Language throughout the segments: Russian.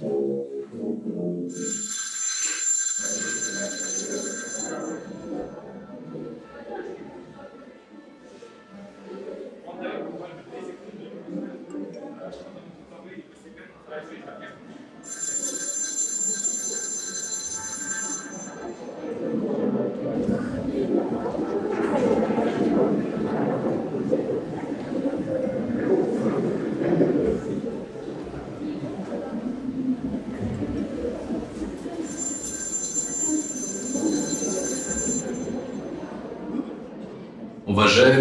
Thank you.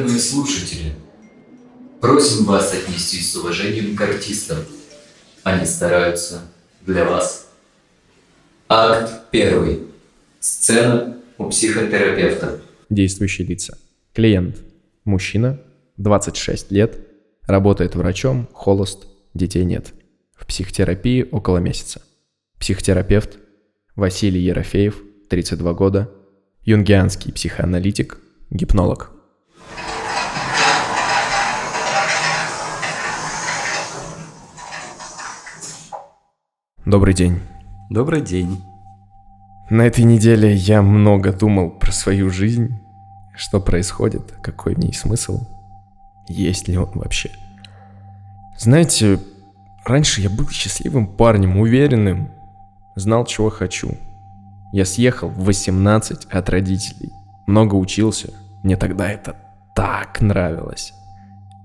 Уважаемые слушатели, просим вас отнестись с уважением к артистам. Они стараются для вас. Акт первый. Сцена у психотерапевта. Действующие лица. Клиент. Мужчина, 26 лет, работает врачом, холост, детей нет. В психотерапии около месяца. Психотерапевт. Василий Ерофеев, 32 года. Юнгианский психоаналитик, гипнолог. Добрый день. Добрый день. На этой неделе я много думал про свою жизнь, что происходит, какой в ней смысл, есть ли он вообще. Знаете, раньше я был счастливым парнем, уверенным, знал, чего хочу. Я съехал в 18 от родителей, много учился, мне тогда это так нравилось.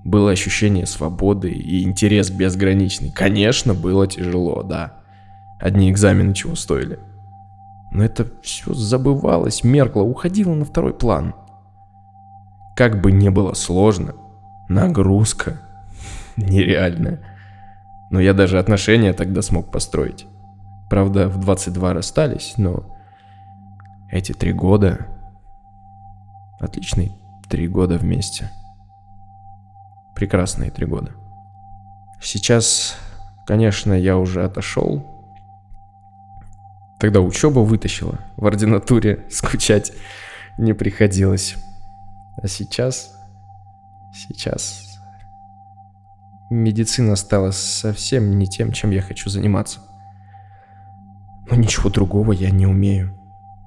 Было ощущение свободы и интерес безграничный. Конечно, было тяжело, да. Одни экзамены чего стоили. Но это все забывалось, меркло, уходило на второй план. Как бы не было сложно, нагрузка нереальная. Но я даже отношения тогда смог построить. Правда, в 22 расстались, но эти три года... Отличные три года вместе. Прекрасные три года. Сейчас, конечно, я уже отошел Тогда учеба вытащила. В ординатуре скучать не приходилось. А сейчас... Сейчас... Медицина стала совсем не тем, чем я хочу заниматься. Но ничего другого я не умею.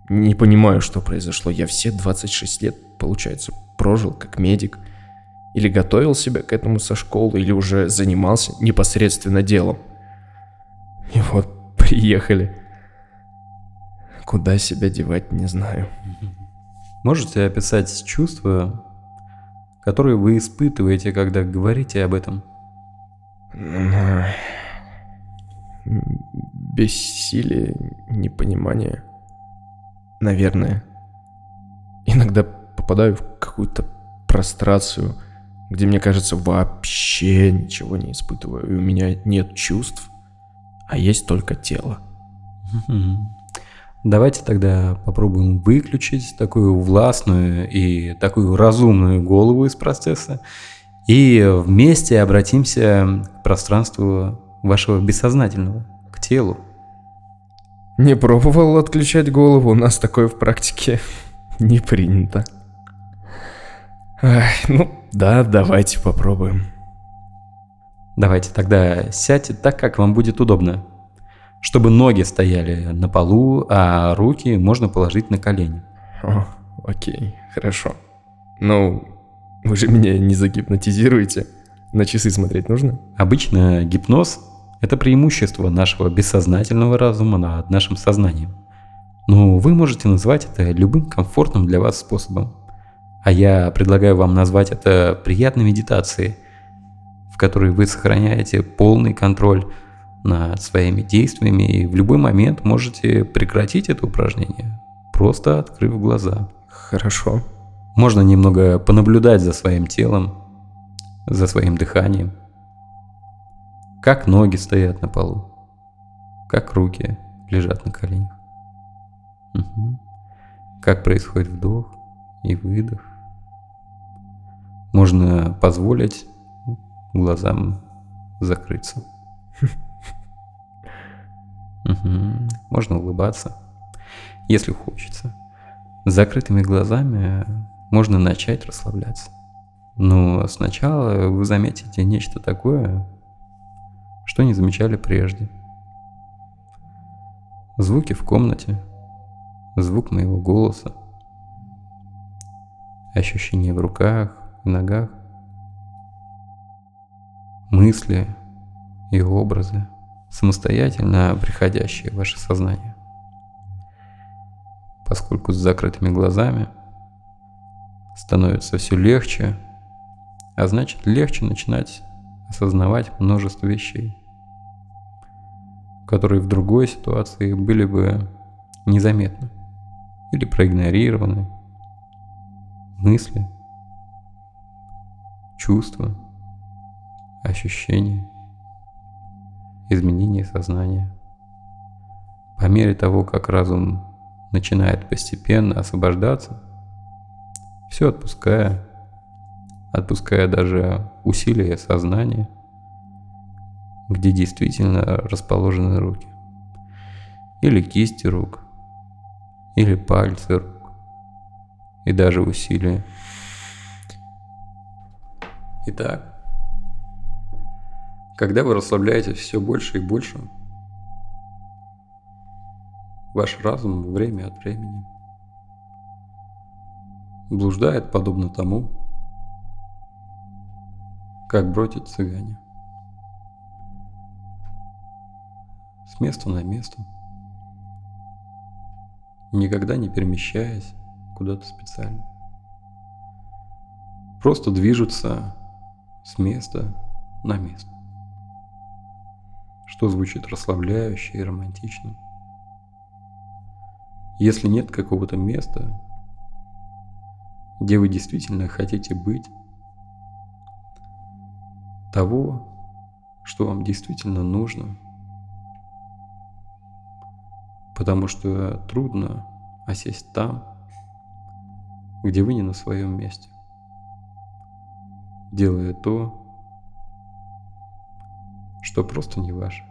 Не понимаю, что произошло. Я все 26 лет, получается, прожил как медик. Или готовил себя к этому со школы, или уже занимался непосредственно делом. И вот приехали. Куда себя девать, не знаю. Можете описать чувства, которые вы испытываете, когда говорите об этом? Бессилие, непонимание. Наверное. Иногда попадаю в какую-то прострацию, где мне кажется вообще ничего не испытываю, и у меня нет чувств, а есть только тело. Давайте тогда попробуем выключить такую властную и такую разумную голову из процесса и вместе обратимся к пространству вашего бессознательного, к телу. Не пробовал отключать голову, у нас такое в практике не принято. Ах, ну да, давайте попробуем. Давайте тогда сядьте так, как вам будет удобно чтобы ноги стояли на полу, а руки можно положить на колени. О, окей, хорошо. Ну, вы же меня не загипнотизируете. На часы смотреть нужно? Обычно гипноз – это преимущество нашего бессознательного разума над нашим сознанием. Но вы можете назвать это любым комфортным для вас способом. А я предлагаю вам назвать это приятной медитацией, в которой вы сохраняете полный контроль над своими действиями и в любой момент можете прекратить это упражнение, просто открыв глаза. Хорошо. Можно немного понаблюдать за своим телом, за своим дыханием. Как ноги стоят на полу, как руки лежат на коленях. Угу. Как происходит вдох и выдох. Можно позволить глазам закрыться. Угу. Можно улыбаться, если хочется. С закрытыми глазами можно начать расслабляться. Но сначала вы заметите нечто такое, что не замечали прежде. Звуки в комнате, звук моего голоса, ощущения в руках, в ногах, мысли и образы, самостоятельно приходящие в ваше сознание. Поскольку с закрытыми глазами становится все легче, а значит легче начинать осознавать множество вещей которые в другой ситуации были бы незаметны или проигнорированы. Мысли, чувства, ощущения, изменения сознания. По мере того, как разум начинает постепенно освобождаться, все отпуская, отпуская даже усилия сознания – где действительно расположены руки. Или кисти рук, или пальцы рук, и даже усилия. Итак, когда вы расслабляетесь все больше и больше, ваш разум время от времени блуждает подобно тому, как бродят цыгане. с места на место, никогда не перемещаясь куда-то специально. Просто движутся с места на место, что звучит расслабляюще и романтично. Если нет какого-то места, где вы действительно хотите быть, того, что вам действительно нужно – потому что трудно осесть там, где вы не на своем месте, делая то, что просто не ваше.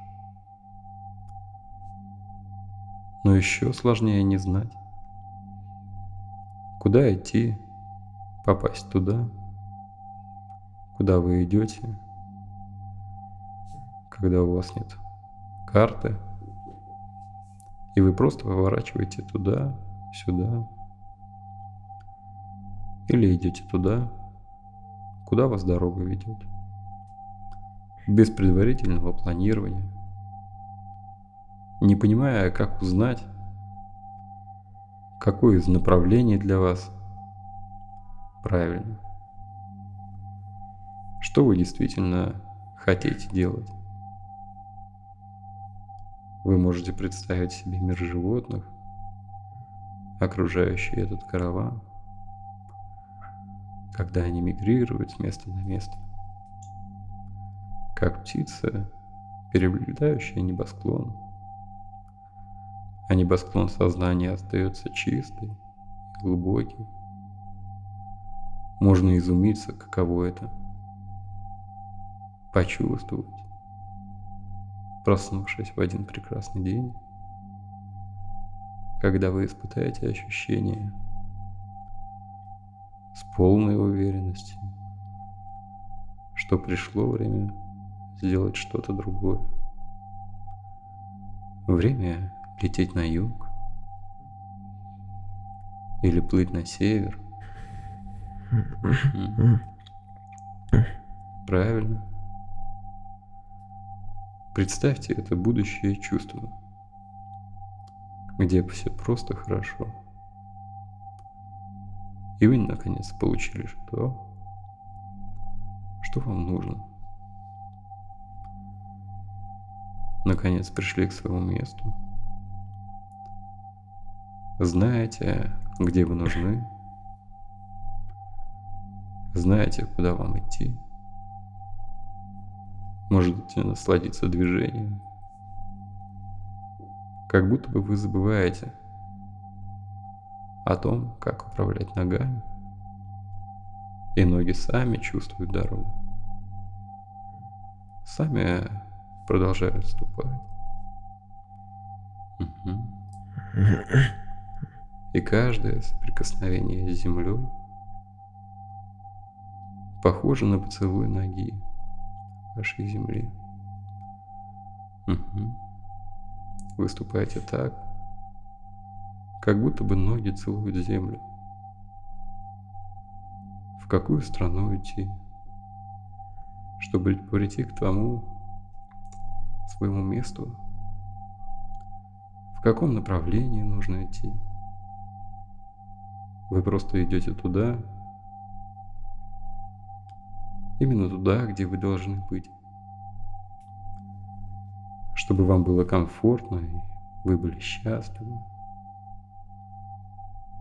Но еще сложнее не знать, куда идти, попасть туда, куда вы идете, когда у вас нет карты, и вы просто поворачиваете туда, сюда. Или идете туда, куда вас дорога ведет. Без предварительного планирования. Не понимая, как узнать, какое из направлений для вас правильно. Что вы действительно хотите делать. Вы можете представить себе мир животных, окружающий этот караван, когда они мигрируют с места на место, как птица, переблюдающая небосклон. А небосклон сознания остается чистый глубокий. Можно изумиться, каково это. Почувствовать, проснувшись в один прекрасный день, когда вы испытаете ощущение с полной уверенностью, что пришло время сделать что-то другое. Время лететь на юг или плыть на север. Правильно. Представьте это будущее чувство, где все просто хорошо. И вы наконец получили что? Что вам нужно? Наконец пришли к своему месту. Знаете, где вы нужны? Знаете, куда вам идти? можете насладиться движением. Как будто бы вы забываете о том, как управлять ногами, и ноги сами чувствуют дорогу. Сами продолжают ступать. Угу. И каждое соприкосновение с землей похоже на поцелуй ноги вашей земли. Угу. выступаете так, как будто бы ноги целуют землю. В какую страну идти, чтобы прийти к тому своему месту, в каком направлении нужно идти. Вы просто идете туда, именно туда, где вы должны быть чтобы вам было комфортно и вы были счастливы.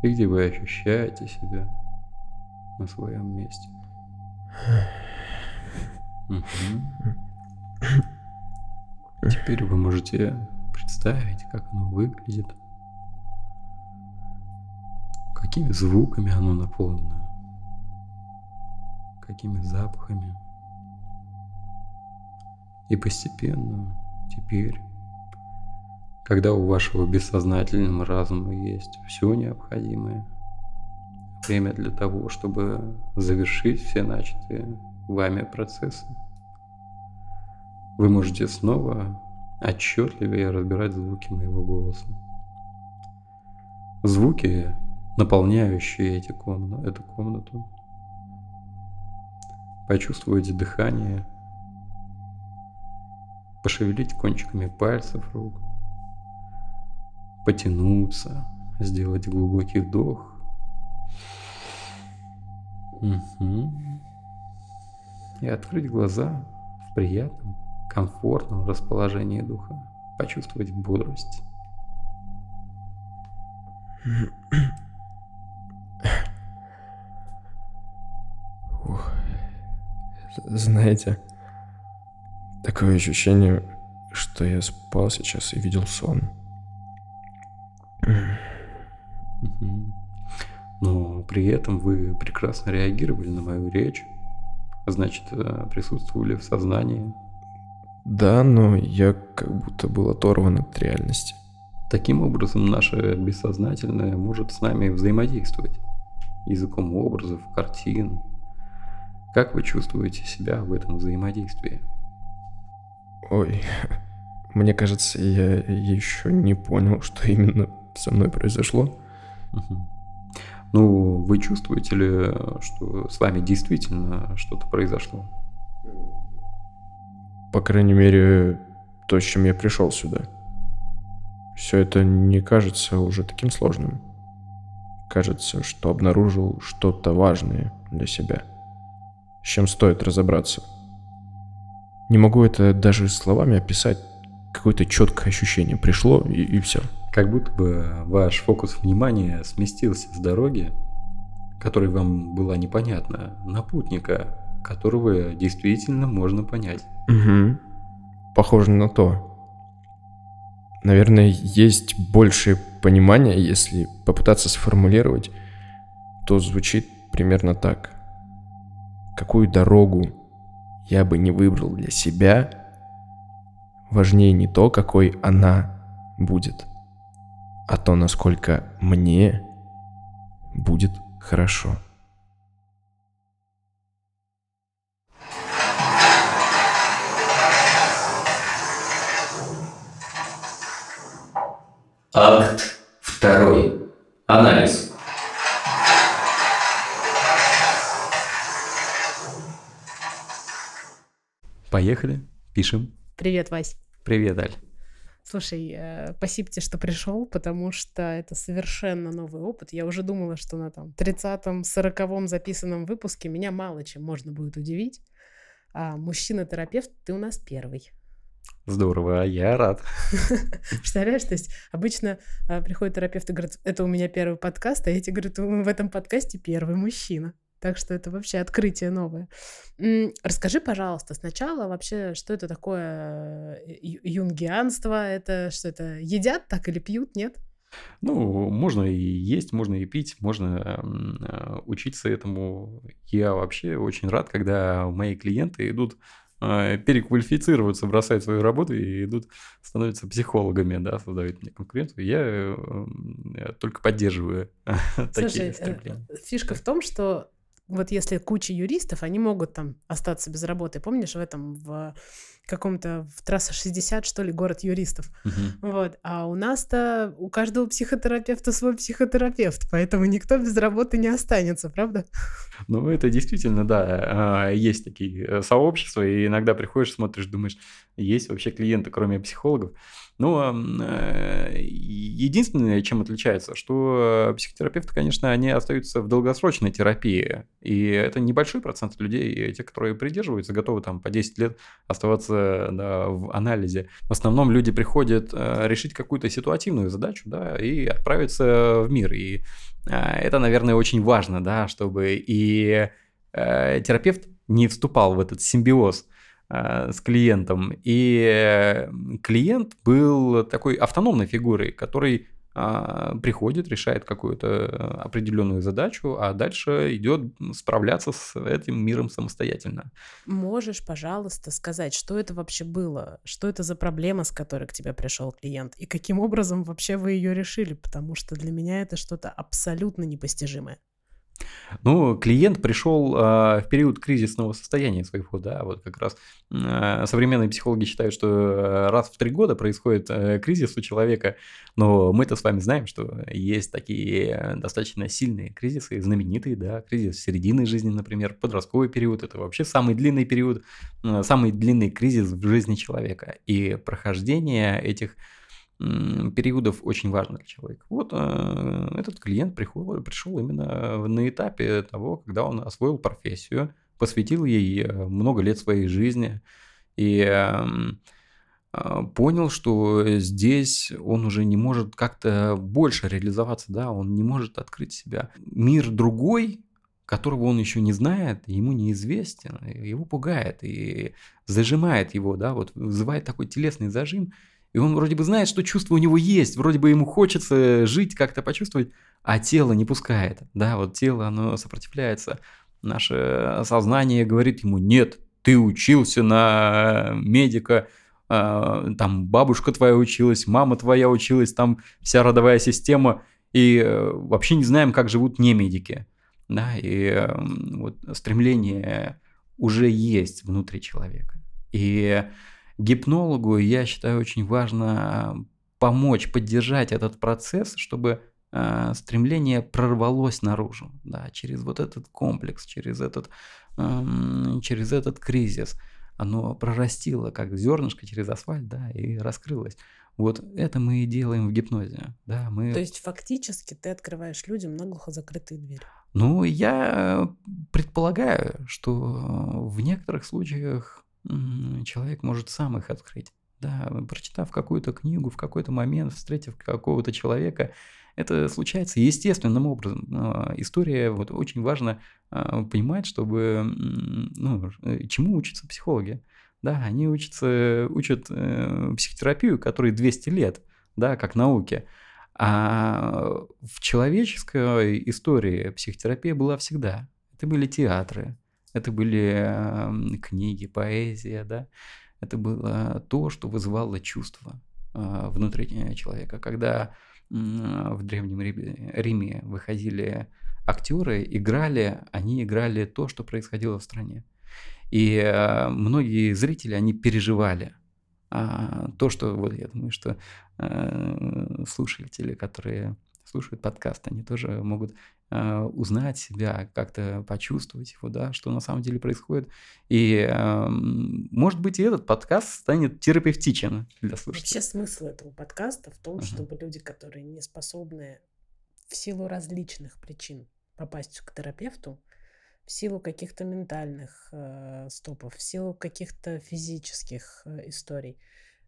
И где вы ощущаете себя на своем месте. Угу. Теперь вы можете представить, как оно выглядит, какими звуками оно наполнено, какими запахами. И постепенно Теперь, когда у вашего бессознательного разума есть все необходимое, время для того, чтобы завершить все начатые вами процессы, вы можете снова отчетливее разбирать звуки моего голоса. Звуки, наполняющие эти комна- эту комнату. Почувствуйте дыхание пошевелить кончиками пальцев рук, потянуться, сделать глубокий вдох. Угу. И открыть глаза в приятном, комфортном расположении духа, почувствовать бодрость. Ух. Знаете, Такое ощущение, что я спал сейчас и видел сон. Но при этом вы прекрасно реагировали на мою речь. Значит, э, присутствовали в сознании. Да, но я как будто был оторван от реальности. Таким образом, наше бессознательное может с нами взаимодействовать. Языком образов, картин. Как вы чувствуете себя в этом взаимодействии? Ой, мне кажется, я еще не понял, что именно со мной произошло. Ну, вы чувствуете ли, что с вами действительно что-то произошло? По крайней мере, то, с чем я пришел сюда. Все это не кажется уже таким сложным. Кажется, что обнаружил что-то важное для себя, с чем стоит разобраться – не могу это даже словами описать. Какое-то четкое ощущение пришло, и, и все. Как будто бы ваш фокус внимания сместился с дороги, которая вам была непонятна, на путника, которого действительно можно понять. Угу. Похоже на то. Наверное, есть большее понимание, если попытаться сформулировать, то звучит примерно так. Какую дорогу я бы не выбрал для себя, важнее не то, какой она будет, а то, насколько мне будет хорошо. Акт второй. Анализ. Поехали, пишем. Привет, Вась. Привет, Аль. Слушай, э, спасибо тебе, что пришел, потому что это совершенно новый опыт. Я уже думала, что на там 30-м, 40-м записанном выпуске меня мало чем можно будет удивить. А мужчина-терапевт, ты у нас первый. Здорово, я рад. Представляешь, то есть обычно а, приходит терапевт и говорит, это у меня первый подкаст, а тебе говорю, в этом подкасте первый мужчина. Так что это вообще открытие новое. Расскажи, пожалуйста, сначала вообще, что это такое э, юнгианство? Это что это, едят так или пьют, нет? Ну, можно и есть, можно и пить, можно э, учиться этому. Я вообще очень рад, когда мои клиенты идут переквалифицируются, бросают свою работу и идут, становятся психологами, да, создают мне конкуренцию. Я э, только поддерживаю такие стремления. Фишка в том, что вот если куча юристов, они могут там остаться без работы. Помнишь, в этом, в каком-то, в трасса 60, что ли, город юристов. Мгм. Вот. А у нас-то, у каждого психотерапевта свой психотерапевт, поэтому никто без работы не останется, правда? Ну, это действительно, да, а, есть такие э, сообщества, и иногда приходишь, смотришь, думаешь, есть вообще клиенты, кроме психологов. Ну, ам, э, единственное, чем отличается, что психотерапевты, конечно, они остаются в долгосрочной терапии, и это небольшой процент людей, те, которые придерживаются, готовы там по 10 лет оставаться да, в анализе. В основном люди приходят э, решить какую-то ситуативную задачу, да, и отправиться в мир, и а, это, наверное, очень важно, да, чтобы и э, терапевт не вступал в этот симбиоз. э, с клиентом, и э, клиент был такой автономной фигурой, который а, приходит, решает какую-то определенную задачу, а дальше идет справляться с этим миром самостоятельно. Можешь, пожалуйста, сказать, что это вообще было? Что это за проблема, с которой к тебе пришел клиент? И каким образом вообще вы ее решили? Потому что для меня это что-то абсолютно непостижимое. Ну, клиент пришел а, в период кризисного состояния своего, да, вот как раз а, современные психологи считают, что э, раз в три года происходит э, кризис у человека, но мы-то с вами знаем, что есть такие достаточно сильные кризисы, знаменитые, да, кризис середины жизни, например, подростковый период, это вообще самый длинный период, э, самый длинный кризис в жизни человека, и прохождение этих м, периодов очень важно для человека. Вот э, этот клиент пришел, пришел именно на этапе того, когда он освоил профессию, посвятил ей э, много лет своей жизни и а, понял, что здесь он уже не может как-то больше реализоваться, да, он не может открыть себя. Мир другой, которого он еще не знает, ему неизвестен, его пугает и зажимает его, да, вот вызывает такой телесный зажим, и он вроде бы знает, что чувство у него есть, вроде бы ему хочется жить, как-то почувствовать, а тело не пускает. Да, вот тело, оно сопротивляется. Наше сознание говорит ему, нет, ты учился на медика, а, там бабушка твоя училась, мама твоя училась, там вся родовая система, и э, вообще не знаем, как живут не медики. Да, и э, вот стремление уже есть внутри человека. И гипнологу, я считаю, очень важно помочь, поддержать этот процесс, чтобы э, стремление прорвалось наружу, да, через вот этот комплекс, через этот, эм, через этот кризис. Оно прорастило, как зернышко через асфальт, да, и раскрылось. Вот это мы и делаем в гипнозе, да, мы... То есть фактически ты открываешь людям наглухо закрытые двери. Ну, я предполагаю, что в некоторых случаях человек может сам их открыть. Да, прочитав какую-то книгу, в какой-то момент, встретив какого-то человека, это случается естественным образом. А, История, вот очень важно а, понимать, чтобы, ну, э, чему учатся психологи. Да, они учатся, учат э, психотерапию, которой 200 лет, да, как науке. А в человеческой истории психотерапия была всегда. Это были театры, это были м, книги, поэзия, да. Это было то, что вызывало чувства а, внутри человека. Когда в Древнем Риме, выходили актеры, играли, они играли то, что происходило в стране. И э, многие зрители, они переживали а, то, что, вот я думаю, что э, слушатели, которые слушают подкаст, они тоже могут э, узнать себя, как-то почувствовать его, да, что на самом деле происходит. И, э, может быть, и этот подкаст станет терапевтичен для слушателей. Вообще смысл этого подкаста в том, Мгм. чтобы люди, которые не способны в силу различных причин попасть к терапевту, в силу каких-то ментальных э, стопов, в силу каких-то физических э, историй,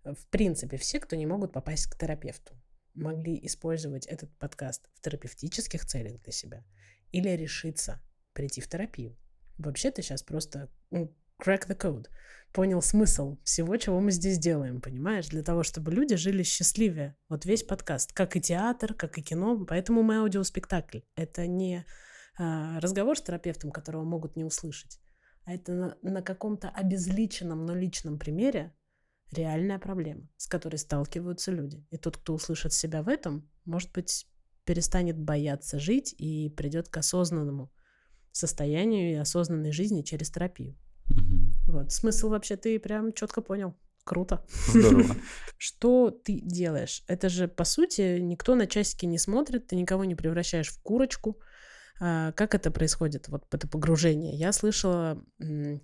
э, в принципе, все, кто не могут попасть к терапевту, могли использовать этот подкаст в терапевтических целях для себя или решиться прийти в терапию. Вообще ты сейчас просто ну, crack the code, понял смысл всего, чего мы здесь делаем, понимаешь? Для того, чтобы люди жили счастливее. Вот весь подкаст, как и театр, как и кино, поэтому мы аудиоспектакль. Это не а, разговор с терапевтом, которого могут не услышать, а это на, на каком-то обезличенном, но личном примере реальная проблема, с которой сталкиваются люди. И тот, кто услышит себя в этом, может быть, перестанет бояться жить и придет к осознанному состоянию и осознанной жизни через терапию. Вот, смысл вообще ты прям четко понял. Круто. Здорово. Что ты делаешь? Это же, по сути, никто на часики не смотрит, ты никого не превращаешь в курочку. А, как это происходит, вот это погружение? Я слышала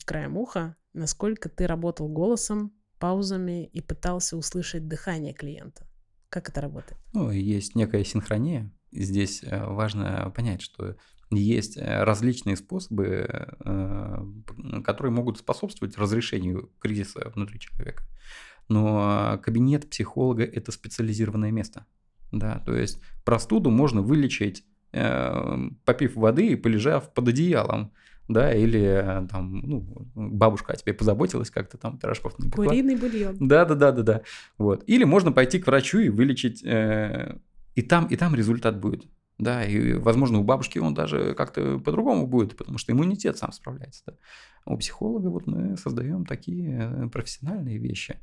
краем уха, насколько ты работал голосом, паузами и пытался услышать дыхание клиента. Как это работает? Ну, есть некая синхрония. Здесь э, важно понять, что есть э, различные способы, э, которые могут способствовать разрешению кризиса внутри человека. Но кабинет психолога – это специализированное место. Да, то есть простуду можно вылечить, попив воды и полежав под одеялом. Да, или э, там, ну, бабушка о тебе позаботилась, как-то там пирожков не пекла. Куриный бульон. Да, да, да, да, да. Вот. Или можно пойти к врачу и вылечить, э, и там, и там результат будет. Да, и, возможно, у бабушки он даже как-то по-другому будет, потому что иммунитет сам справляется. Да. А у психолога вот мы создаем такие э, профессиональные вещи.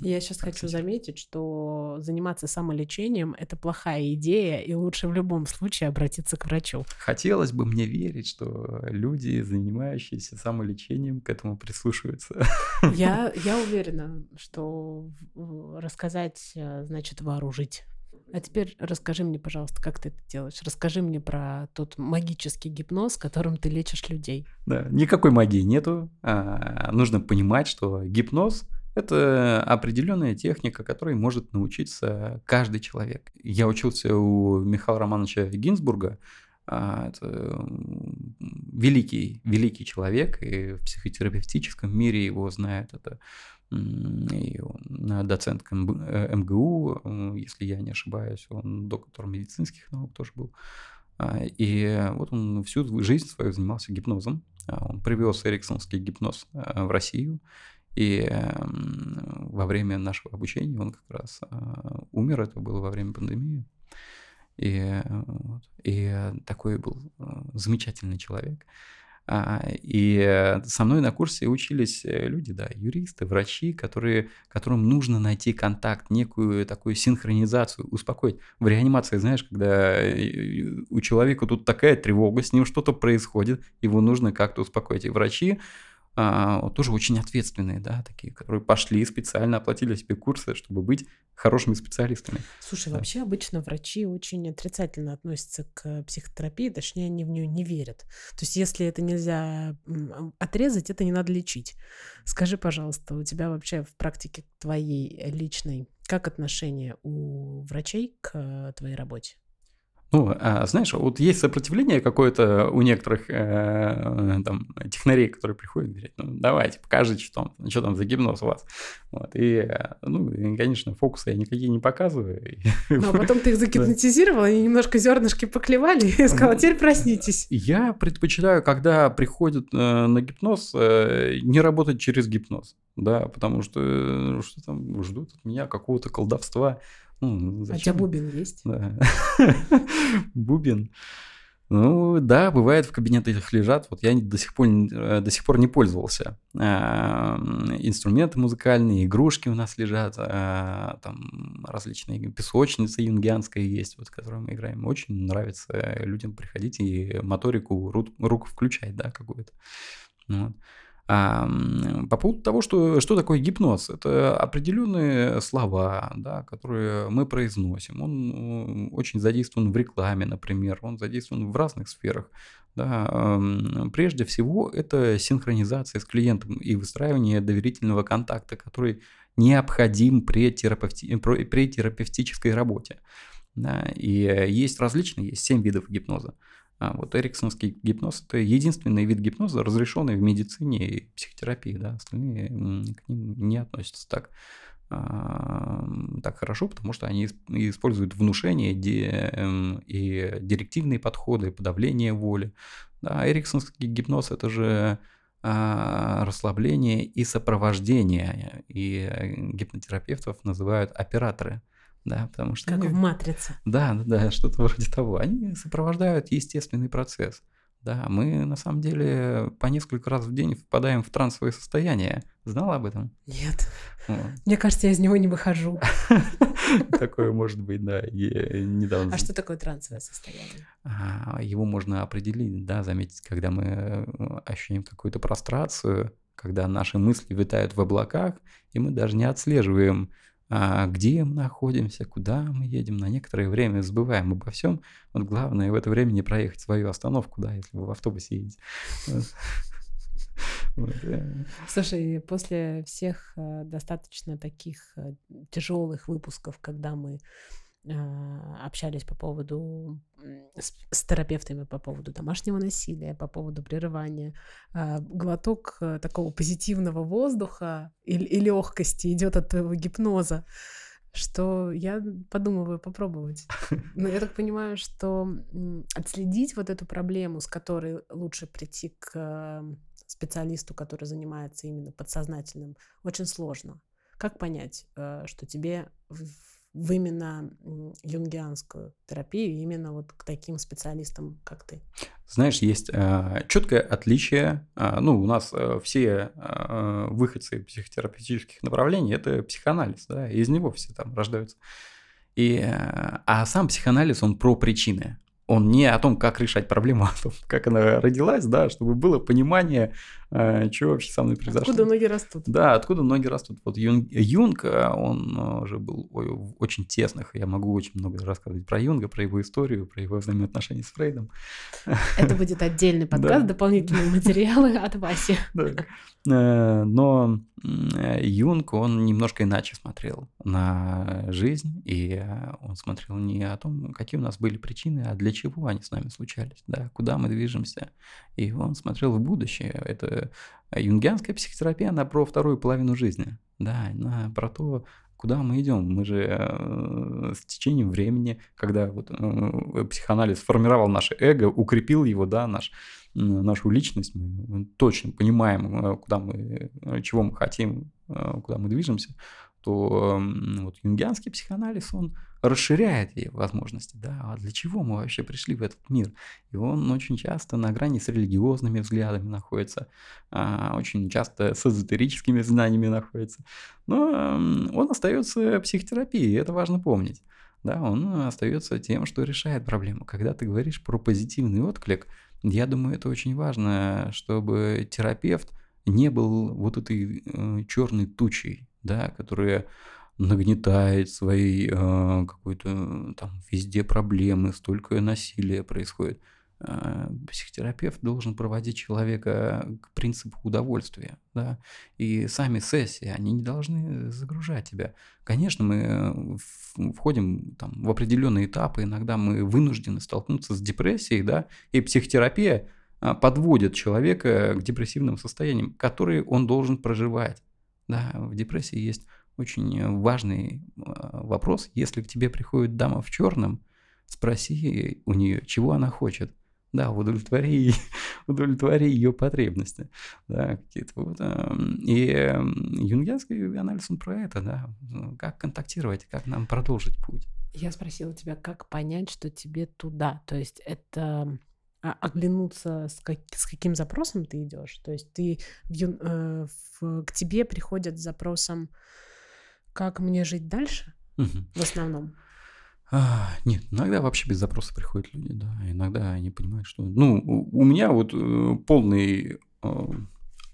Я сейчас хочу заметить, что заниматься самолечением – это плохая идея, и лучше в любом случае обратиться к врачу. Хотелось бы мне верить, что люди, занимающиеся самолечением, к этому прислушиваются. Я, я уверена, что рассказать э, значит вооружить. А теперь расскажи мне, пожалуйста, как ты это делаешь. Расскажи мне про тот магический гипноз, которым ты лечишь людей. Да, никакой магии нету. А, нужно понимать, что гипноз – это определенная техника, которой может научиться каждый человек. Я учился у Михаила Романовича Гинзбурга. А, Это великий, великий человек, и в психотерапевтическом мире его знают. Это и доцент МБ э, МГУ, м, если я не ошибаюсь, он доктор медицинских наук тоже был. А, И вот он всю жизнь свою занимался гипнозом. А, Он привез эриксонский гипноз в Россию. И эм, во время нашего обучения он как раз умер. Это было во время пандемии. И, э, и э, такой был э, замечательный человек. А, И со мной на курсе учились э, люди, да, юристы, врачи, которые, которым нужно найти контакт, некую такую синхронизацию, успокоить. В реанимации, знаешь, когда э, у человека тут такая тревога, с ним что-то происходит, его нужно как-то успокоить. И врачи а, тоже очень ответственные, да, такие, которые пошли специально, оплатили себе курсы, чтобы быть хорошими специалистами. Слушай, Да. вообще обычно врачи очень отрицательно относятся к психотерапии, точнее, они в нее не верят. То есть, если это нельзя отрезать, это не надо лечить. Скажи, пожалуйста, у тебя вообще в практике твоей личной, как отношение у врачей к твоей работе? Ну, а, знаешь, вот есть сопротивление какое-то у некоторых э, там технарей, которые приходят и говорят, ну, давайте, покажите, что там, что там за гипноз у вас. Вот, и, э, ну, и, конечно, фокусы я никакие не показываю. Ну, а потом ты их загипнотизировал, они немножко зернышки поклевали и сказал, теперь проснитесь. Я предпочитаю, когда приходят э, на гипноз, не работать через гипноз, да, потому что что там ждут от меня какого-то колдовства. Ну, А у тебя зачем? бубен есть? Да. Бубен. Ну, да, бывает в кабинетах лежат. Вот я до сих пор, не- э, до сих пор не пользовался. А, Инструменты музыкальные, игрушки у нас лежат, а, там различные песочницы юнгианская есть, вот, которую мы играем. Очень нравится людям приходить и моторику ру- рук включать, да, какую-то. Вот. А, по поводу того, что, что такое гипноз, это определенные слова, да, которые мы произносим. Он м, очень задействован в рекламе, например, он задействован в разных сферах. Да. Прежде всего, это синхронизация с клиентом и выстраивание доверительного контакта, который необходим при, терапевти- при терапевтической работе. Да. И э, есть различные, есть 7 видов гипноза. А вот эриксонский гипноз – это единственный вид гипноза, разрешенный в медицине и психотерапии. Да? Остальные к ним не относятся так, а, так хорошо, потому что они исп- используют внушение де- эм, и директивные подходы, подавление воли. Да, эриксонский гипноз – это же а, расслабление и сопровождение. И э, гипнотерапевтов называют операторы. Да, потому что Как они- в «Матрице». да, да, да, что-то вроде того. Они сопровождают естественный процесс. Да, мы на самом деле по несколько раз в день впадаем в трансовое состояние Знала об этом? Нет. Вот. Мне кажется, я из него не выхожу. Такое может быть, да. Недавно... А что такое трансовое состояние? А, Его можно определить, да, заметить, когда мы э, ощущаем какую-то прострацию, когда наши мысли витают в облаках, и мы даже не отслеживаем, где мы находимся, куда мы едем. На некоторое время забываем обо всем. Вот главное в это время не проехать свою остановку, да, если вы в автобусе едете. Э. Слушай, после всех э, достаточно таких тяжелых выпусков, когда мы э, общались по поводу с, с терапевтами по поводу домашнего насилия, по поводу прерывания, а, глоток э, такого позитивного воздуха и, и легкости идет от твоего гипноза, что я подумываю попробовать. Но я так понимаю, что отследить вот эту проблему, с которой лучше прийти к э, специалисту, который занимается именно подсознательным, очень сложно. Как понять, э, что тебе в, именно юнгианскую терапию, именно вот к таким специалистам, как ты? Знаешь, есть э, четкое отличие. э, ну, у нас э, все э, выходцы психотерапевтических направлений это психоанализ, да, из него все там рождаются. И, э, а сам психоанализ он про причины. Он не о том, как решать проблему, а о том, как она родилась, да, чтобы было понимание, э, что вообще со мной произошло. Откуда ноги растут? Да, откуда ноги растут. Вот Юнг, Юнг э, он э, уже был в очень тесных, я могу очень много рассказывать про Юнга, про его историю, про его взаимоотношения с Фрейдом. Это будет отдельный подкаст, дополнительные материалы от Васи. Но Юнг, он немножко иначе смотрел на жизнь, и он смотрел не о том, какие у нас были причины, а для чего они с нами случались, да, куда мы движемся. И он смотрел в будущее. Это юнгианская психотерапия, она про вторую половину жизни, да, она про то, куда мы идем. Мы же э, с течением времени, когда вот э, психоанализ сформировал наше эго, укрепил его, да, наш м, нашу личность, мы точно понимаем, э, куда мы, э, чего мы хотим, э, куда мы движемся, то вот юнгианский психоанализ, он расширяет ей возможности, да, а для чего мы вообще пришли в этот мир? И он очень часто на грани с религиозными взглядами находится, а, очень часто с эзотерическими знаниями находится, но он остается психотерапией, и это важно помнить. Да, он остается тем, что решает проблему. Когда ты говоришь про позитивный отклик, я думаю, это очень важно, чтобы терапевт не был вот этой черной тучей, да, которая нагнетает своей э, какой-то там везде проблемы, столько насилия происходит. Э, Психотерапевт должен проводить человека к принципу удовольствия, да, и сами сессии, они не должны загружать тебя. Конечно, мы входим там, в определенные этапы, иногда мы вынуждены столкнуться с депрессией, да, и психотерапия а, подводит человека к депрессивным состояниям, которые он должен проживать. Да, в депрессии есть очень э, важный а, вопрос. Если к тебе приходит дама в черном, спроси у нее, чего она хочет. Да, удовлетвори, удовлетвори ее потребности. Да, какие-то вот. эм, И эм, юнгианский анализ, он про это, да. ну, Как контактировать, как нам продолжить путь. Я спросила тебя, как понять, что тебе туда. То есть это а, оглянуться, с, как- с каким запросом ты идешь. То есть ты в э, в- к тебе приходят с запросом, как мне жить дальше, в основном. А, нет, иногда вообще без запроса приходят люди, да. Иногда они понимают, что... Ну, у у меня вот э, полный э,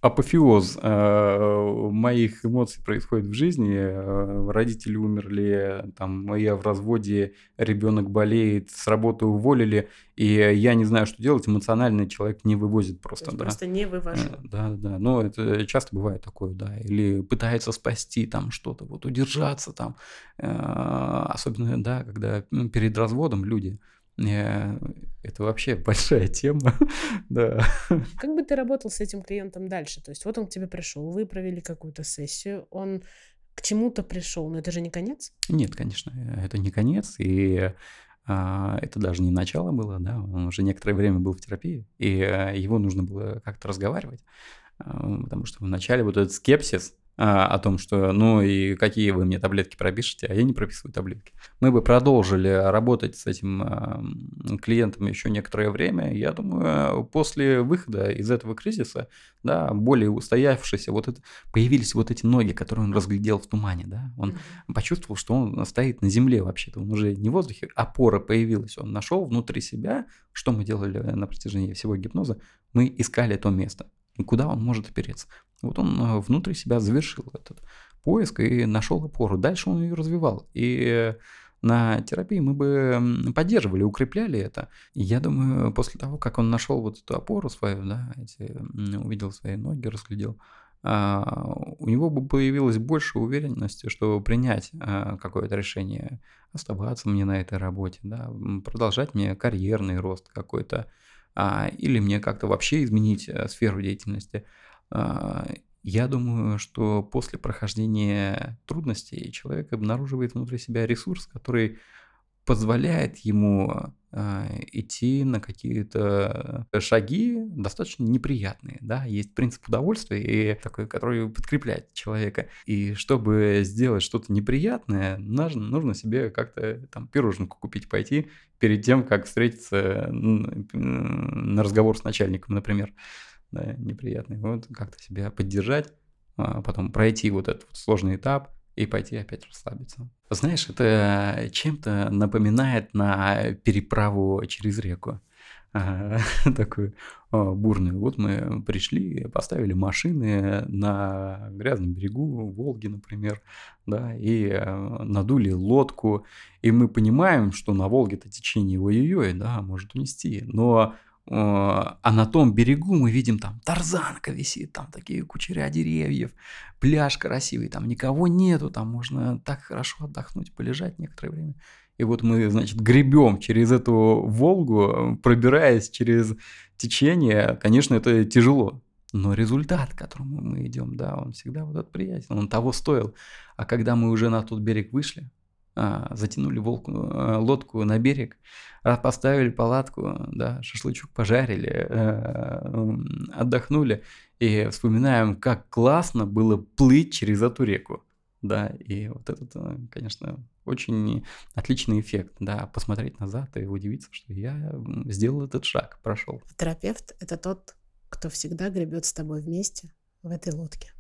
апофеоз э, моих эмоций происходит в жизни. Э, Родители умерли, там, я в разводе, ребенок болеет, с работы уволили, и я не знаю, что делать. Эмоционально человек не вывозит То просто, да. просто не вывожу. Э, Да, да, но это часто бывает такое, да, или пытается спасти там что-то, вот удержаться там, Э, особенно, да, когда перед разводом люди, это вообще большая тема, да. Как бы ты работал с этим клиентом дальше? То есть вот он к тебе пришел, вы провели какую-то сессию, он к чему-то пришел, но это же не конец. Нет, конечно, это не конец, и а, это даже не начало было, да, он уже некоторое время был в терапии, и а, его нужно было как-то разговаривать, а, потому что вначале вот этот скепсис, о том, что ну и какие вы мне таблетки пропишете, а я не прописываю таблетки. Мы бы продолжили работать с этим а, клиентом еще некоторое время. Я думаю, после выхода из этого кризиса, да, более устоявшийся, вот это, появились вот эти ноги, которые он разглядел в тумане, да, он mm-hmm. почувствовал, что он стоит на земле вообще-то, он уже не в воздухе, опора появилась, он нашел внутри себя, что мы делали на протяжении всего гипноза, мы искали то место, куда он может опереться. Вот он э, внутри себя завершил этот поиск и нашел опору. Дальше он ее развивал. И на терапии мы бы поддерживали, укрепляли это. И я думаю, после того, как он нашел вот эту опору свою, да, эти, увидел свои ноги, разглядел, а, у него бы появилась больше уверенности, что принять а, какое-то решение, оставаться мне на этой работе, да, продолжать мне карьерный рост какой-то, а, или мне как-то вообще изменить э, сферу деятельности. А, я думаю, что после прохождения трудностей человек обнаруживает внутри себя ресурс, который позволяет ему э, идти на какие-то шаги достаточно неприятные, да, есть принцип удовольствия и такой, который подкрепляет человека. И чтобы сделать что-то неприятное, нужно, нужно себе как-то там пироженку купить, пойти перед тем, как встретиться на разговор с начальником, например да, неприятный. Вот как-то себя поддержать, а потом пройти вот этот вот сложный этап и пойти опять расслабиться. Знаешь, это чем-то напоминает на переправу через реку. такую бурную. Вот мы пришли, поставили машины на грязном берегу Волги, например, да, и э, надули лодку, и мы понимаем, что на Волге-то течение ой-ой-ой, да, может унести, но а на том берегу мы видим там тарзанка висит, там такие кучеря деревьев, пляж красивый, там никого нету, там можно так хорошо отдохнуть, полежать некоторое время. И вот мы, значит, гребем через эту Волгу, пробираясь через течение. Конечно, это тяжело, но результат, к которому мы идем, да, он всегда вот этот приятен, он того стоил. А когда мы уже на тот берег вышли, а, затянули волку, э, лодку на берег, поставили палатку, да, шашлычок пожарили, э, отдохнули и вспоминаем, как классно было плыть через эту реку. Да, и вот этот, э, конечно, очень отличный эффект, да, посмотреть назад и удивиться, что я сделал этот шаг, прошел. Терапевт — это тот, кто всегда гребет с тобой вместе в этой лодке.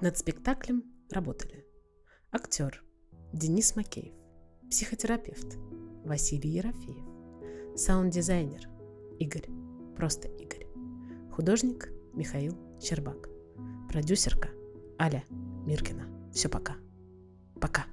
Над спектаклем работали Актер Денис Макеев. Психотерапевт Василий Ерофеев. Саунд-дизайнер Игорь. Просто Игорь. Художник Михаил Щербак. Продюсерка Аля Миркина. Все пока. Пока.